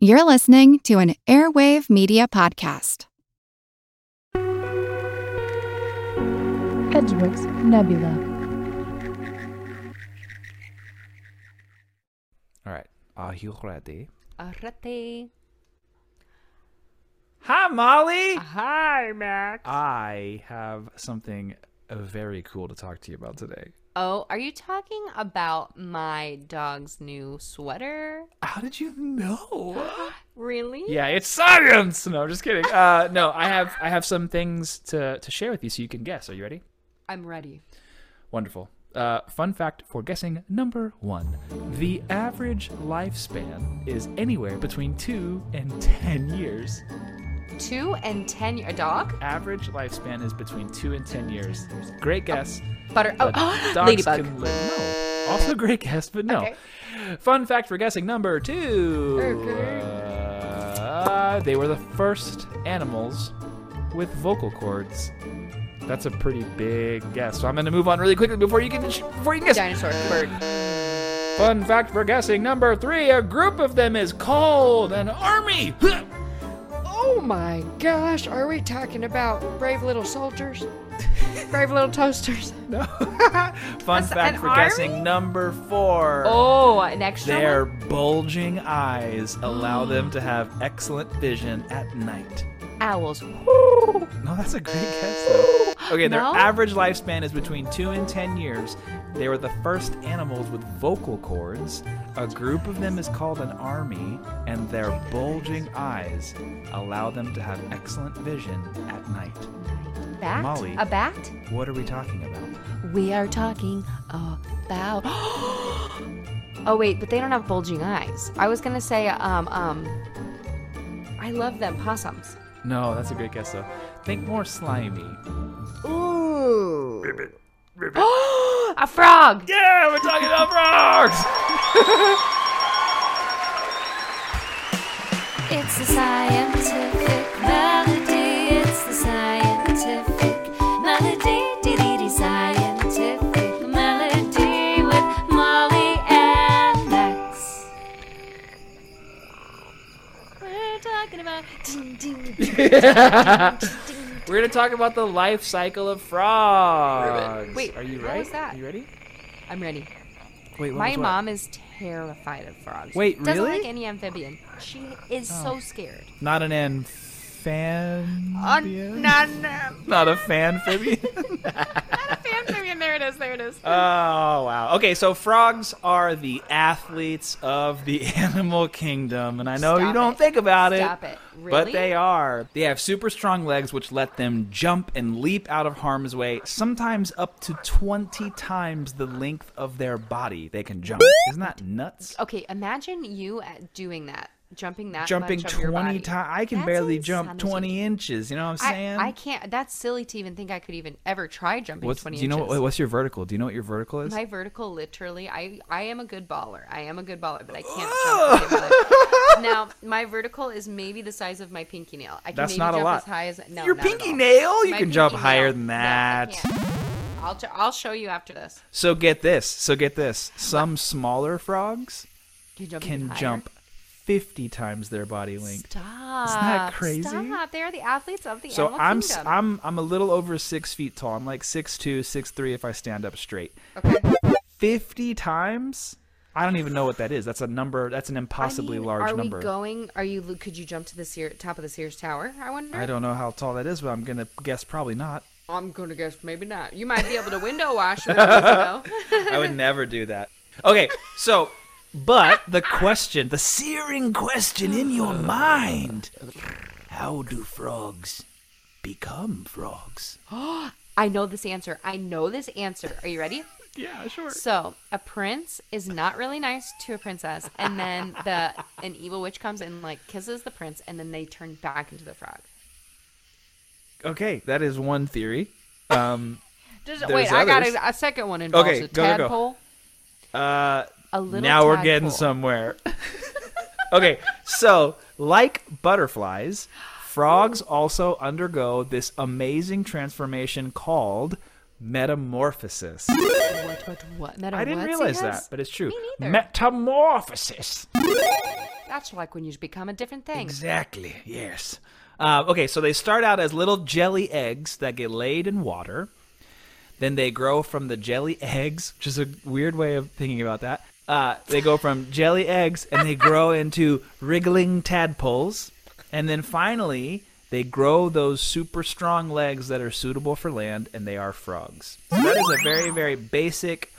You're listening to an Airwave Media Podcast. Edgeworks Nebula. All right. Are you ready? Arrete. Hi, Molly. Hi, Max. I have something uh, very cool to talk to you about today. Oh, are you talking about my dog's new sweater? How did you know? Really? yeah, it's science. No, I'm just kidding. Uh, no, I have I have some things to to share with you so you can guess. Are you ready? I'm ready. Wonderful. Uh, fun fact for guessing number one: the average lifespan is anywhere between two and ten years. Two and ten. A dog? Average lifespan is between two and ten years. Great guess. Butter. Oh, dogs ladybug. can live. No. Also great guess, but no. Okay. Fun fact for guessing number two. Okay. Uh, they were the first animals with vocal cords. That's a pretty big guess. So I'm going to move on really quickly before you can before you can guess. Dinosaur bird. Fun fact for guessing number three. A group of them is called an army. Oh my gosh, are we talking about brave little soldiers? brave little toasters? no. Fun That's fact for army? guessing number four. Oh, an extra. Their one? bulging eyes allow them to have excellent vision at night. Owls. No, that's a great guess, though. Okay, their No? average lifespan is between two and ten years. They were the first animals with vocal cords. A group of them is called an army, and their bulging eyes allow them to have excellent vision at night. Bat? Molly. A bat? What are we talking about? We are talking about. oh wait, but they don't have bulging eyes. I was gonna say, um, um. I love them possums. No, that's a great guess, though. Think more slimy. Ooh. a frog. Yeah, we're talking about frogs! It's the scientific We're gonna talk about the life cycle of frogs. Wait, are you ready? was that? You ready? I'm ready. Wait, what My was what? mom is terrified of frogs. Wait, really? Doesn't really? Oh. like any amphibian. She is so scared. Not an amphibian. Uh, not, a fanphibian. Not a amphibian. There it is. There it is. oh wow. Okay, so frogs are the athletes of the animal kingdom, and I know you don't it. think about Stop it. it. But they are. They have super strong legs which let them jump and leap out of harm's way, sometimes up to 20 times the length of their body they can jump. Isn't that nuts? Okay, imagine you at doing that, jumping that Jumping much 20 times. I can That's barely jump 20 inches. You know what I'm saying? I, I can't. That's silly to even think I could even ever try jumping What's, 20 do you know inches. what, what's your vertical? Do you know what your vertical is? My vertical, literally, I I am a good baller. I am a good baller, but I can't jump. now, my vertical is maybe the size of my pinky nail. I can That's maybe not a jump lot. as high as no. Your pinky nail? You My can jump pinky higher nail. than that. can't. I'll t- I'll show you after this. So get this. So get this. Some smaller frogs Can jump even can higher? jump 50 times their body length. Stop! Isn't that crazy? Stop! They are the athletes of the So animal I'm kingdom. I'm I'm a little over six feet tall. I'm like six two, six three if I stand up straight. okay. 50 times? I don't even know what that is. That's a number. That's an I impossibly mean, large are number. we going? Are you? Could you jump to the Sear, top of the Sears Tower? I wonder. I don't know how tall that is, but I'm gonna guess probably not. I'm gonna guess maybe not. You might be able to window wash? I would never do that. Okay, so, but the question, the searing question in your mind how do frogs become frogs? I know this answer. I know this answer. Are you ready? Yeah, sure. So a prince is not really nice to a princess, and then the an evil witch comes and like kisses the prince, and then they turn back into the frog. Okay, that is one theory. Um, Just, There's wait, I got others. a, a second one involves Okay, a go, go, go. tadpole. uh, A little now we're getting tadpole. somewhere. okay, so like butterflies, frogs also undergo this amazing transformation called metamorphosis. What? What? What? Meta I didn't realize that, but it's true. Metamorphosis. That's like when you become a different thing. Exactly. Yes. Uh, okay, so they start out as little jelly eggs that get laid in water. Then they grow from the jelly eggs, which is a weird way of thinking about that. Uh, they go from jelly eggs and they grow into wriggling tadpoles. And then finally, they grow those super strong legs that are suitable for land, and they are frogs. So that is a very, very basic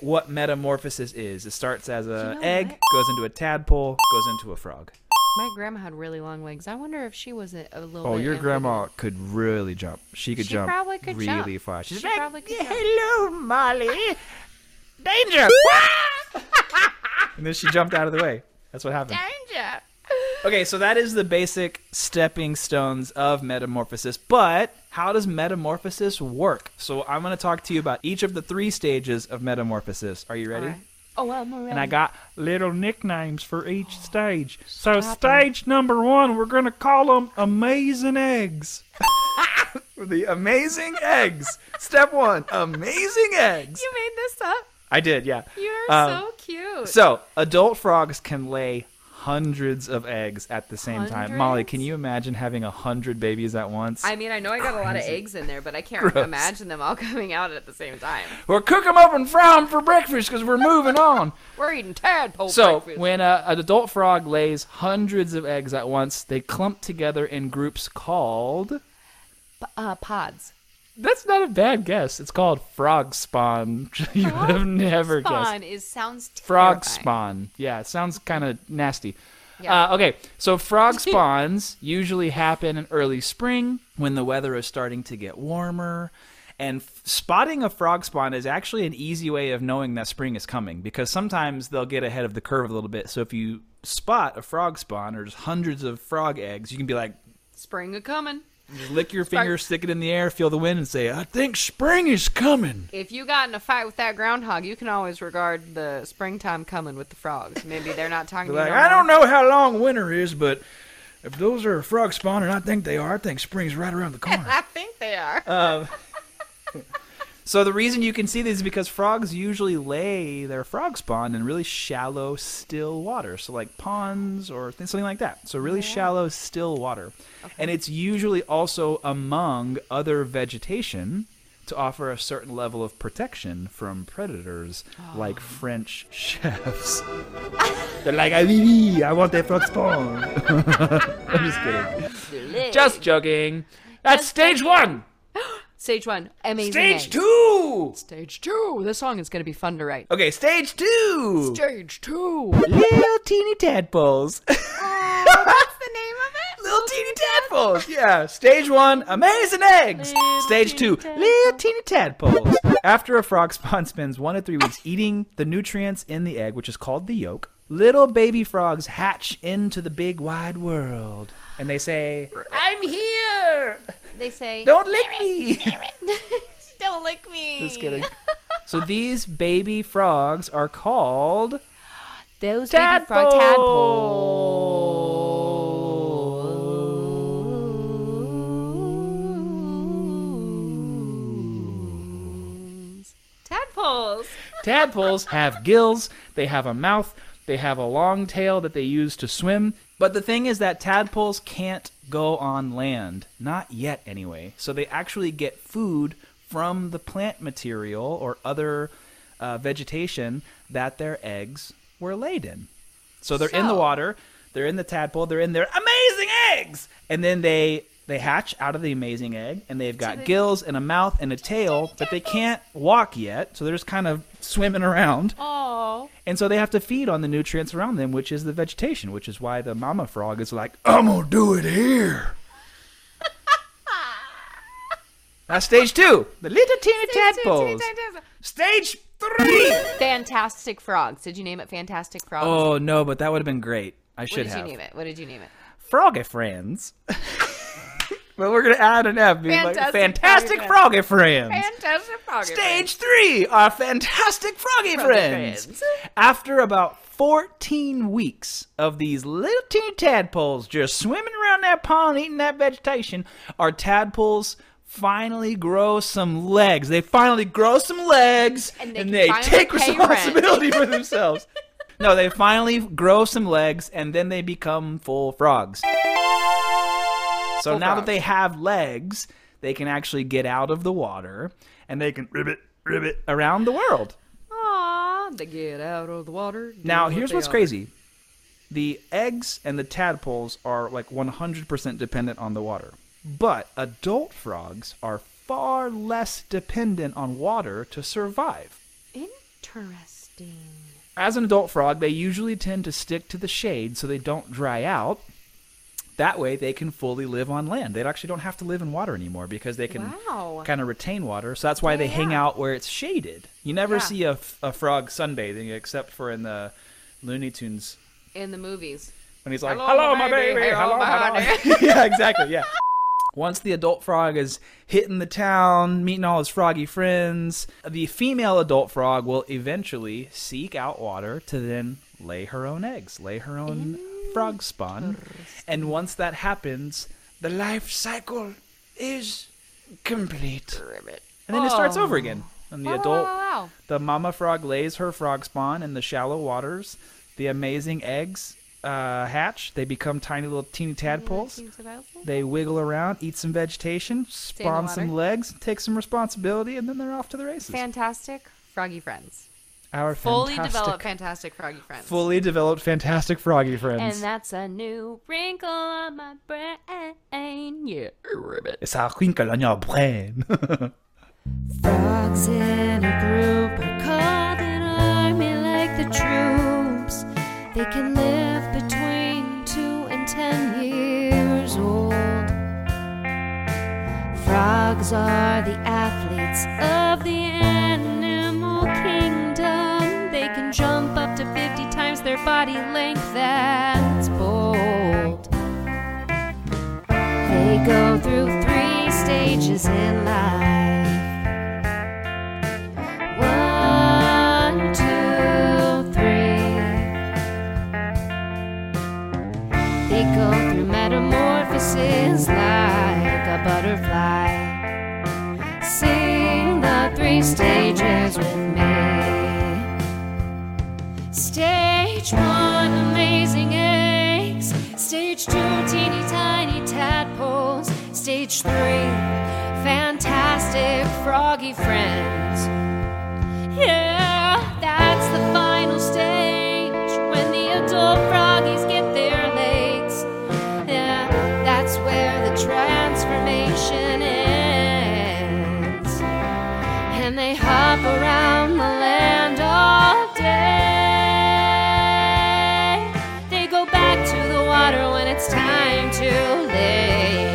what metamorphosis is. It starts as an know egg, what? goes into a tadpole, goes into a frog. My grandma had really long legs. I wonder if she was a, a little. Oh, bit your amphibious. grandma could really jump. She could She jump probably could really jump. far. She's She like, probably could "Yeah, jump." hello, Molly. Danger! And then she jumped out of the way. That's what happened. Danger. Okay, so that is the basic stepping stones of metamorphosis. But how does metamorphosis work? So I'm going to talk to you about each of the three stages of metamorphosis. Are you ready? Alright. Oh, I'm ready. And I got little nicknames for each stage. So stage number one, we're gonna call them amazing eggs. the amazing eggs. Step one, amazing eggs. You made this up. I did, yeah. You're Um, so cute. So adult frogs can lay hundreds of eggs at the same time. Molly, can you imagine having a hundred babies at once? I mean, I know I got a lot of eggs in there, but I can't Gross. imagine them all coming out at the same time. We'll cook them up and fry them for breakfast because we're moving on. We're eating tadpole So breakfast. when a, an adult frog lays hundreds of eggs at once, they clump together in groups called. uh, pods. That's not a bad guess. It's called frog spawn. you would have never guessed. Spawn is sounds terrifying. Frog spawn. Yeah, it sounds kind of nasty. Yeah. Uh, okay, so frog spawns usually happen in early spring when the weather is starting to get warmer. And f- spotting a frog spawn is actually an easy way of knowing that spring is coming because sometimes they'll get ahead of the curve a little bit. So if you spot a frog spawn or just hundreds of frog eggs, you can be like, Spring a coming. Just lick your finger, stick it in the air, feel the wind, and say, I think spring is coming. If you got in a fight with that groundhog, you can always regard the springtime coming with the frogs. Maybe they're not talking to Like, you. no I don't know how long winter is, but if those are frog spawn, and I think they are, I think spring's right around the corner. I think they are. Um, so the reason you can see these is because frogs usually lay their frog spawn in really shallow, still water. So like ponds or th- something like that. So really shallow, still water. And it's usually also among other vegetation to offer a certain level of protection from predators like French chefs. They're like, "Ah, oui, oui, I want that frog spawn. I'm just kidding. Just joking. That's stage one. Stage one, amazing. Stage eggs. two. Stage two. This song is going to be fun to write. Okay, stage two. Stage two. Little teeny tadpoles. Oh, What's the name of it? Little teeny tadpoles. Yeah. Stage one, amazing eggs. Stage two, little teeny tadpoles. After a frog spawn spends one to three weeks eating the nutrients in the egg, which is called the yolk, little baby frogs hatch into the big wide world. And they say, I'm here. They say, Don't lick me. don't lick me. Just kidding. So these baby frogs are called Those baby frog tadpoles. Tadpoles. Tadpoles have gills, they have a mouth, they have a long tail that they use to swim. But the thing is that tadpoles can't go on land. Not yet, anyway. So they actually get food from the plant material or other uh, vegetation that their eggs were laid in. So they're in the water, they're in the tadpole, they're in their amazing eggs! And then they. They hatch out of the amazing egg, and they've got they- gills and a mouth and a tail, but they can't walk yet, so they're just kind of swimming around. Oh. And so they have to feed on the nutrients around them, which is the vegetation, which is why the mama frog is like, I'm gonna do it here. That's stage two, the little teeny tadpoles. Stage three. Fantastic Frogs. Did you name it Fantastic Frogs? Oh no, but that would have been great. I should have. what did have. you name it? What did you name it? Froggy friends. but we're gonna add an F. being like, Fantastic fantastic Froggy froggy friends. Fantastic Frog. Stage three, our fantastic froggy, Froggy friends. friends. After about 14 weeks of these little teeny tadpoles just swimming around that pond eating that vegetation, our tadpoles finally grow some legs. They finally grow some legs And and they they, can finally take responsibility for themselves. no, they finally grow some legs and then they become full frogs. So now that they have legs, they can actually get out of the water and they can ribbit, ribbit around the world. Aw, they get out of the water. Now, what here's what's are. crazy. The eggs and the tadpoles are like 100% dependent on the water. But adult frogs are far less dependent on water to survive. Interesting. As an adult frog, they usually tend to stick to the shade so they don't dry out. That way, they can fully live on land. They actually don't have to live in water anymore because they can Wow. kind of retain water. So that's why they hang out where it's shaded. You never Yeah. see a frog sunbathing except for in the Looney Tunes In the movies. when he's like, Hello, "Hello, my my baby, baby. hello, Hello, my my yeah, exactly. Yeah. Once the adult frog is hitting the town, meeting all his froggy friends, the female adult frog will eventually seek out water to then lay her own eggs, lay her own frog spawn. And once that happens, the life cycle is complete. And then it starts over again. And the Wow, wow, adult wow, wow. the mama frog lays her frog spawn in the shallow waters. The amazing eggs uh, hatch. They become tiny little teeny tadpoles. Seems available. They wiggle around, eat some vegetation, spawn some water. legs, take some responsibility, and then they're off to the races. Fantastic froggy friends. Our Fully fantastic, developed fantastic froggy friends. fully developed, fantastic froggy friends. And that's a new wrinkle on my brain. Yeah. it's a wrinkle on your brain. Frogs in a group are called an army like the troops. They can live between two and ten years old. Frogs are the athletes of the 50 their body length. That's bold. They go through three stages in life. Froggy friends. Yeah, that's the final stage when the adult froggies get their legs. Yeah, that's where the transformation ends. And they hop around the land all day. They go back to the water when it's time to lay.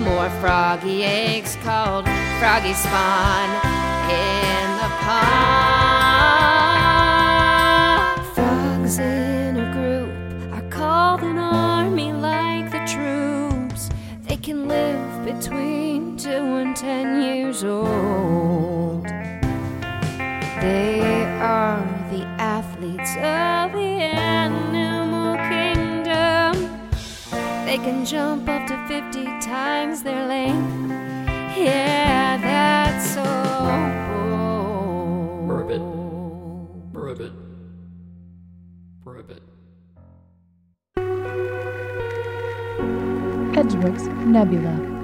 More froggy eggs called froggy spawn in the pond. Frogs in a group are called an army like the troops. They can live between two and ten years old. They are the athletes of the animal kingdom. They can jump up to 50 times their length. Yeah, that's so bold. Ribbit. Ribbit. Ribbit. Edgeworks Nebula.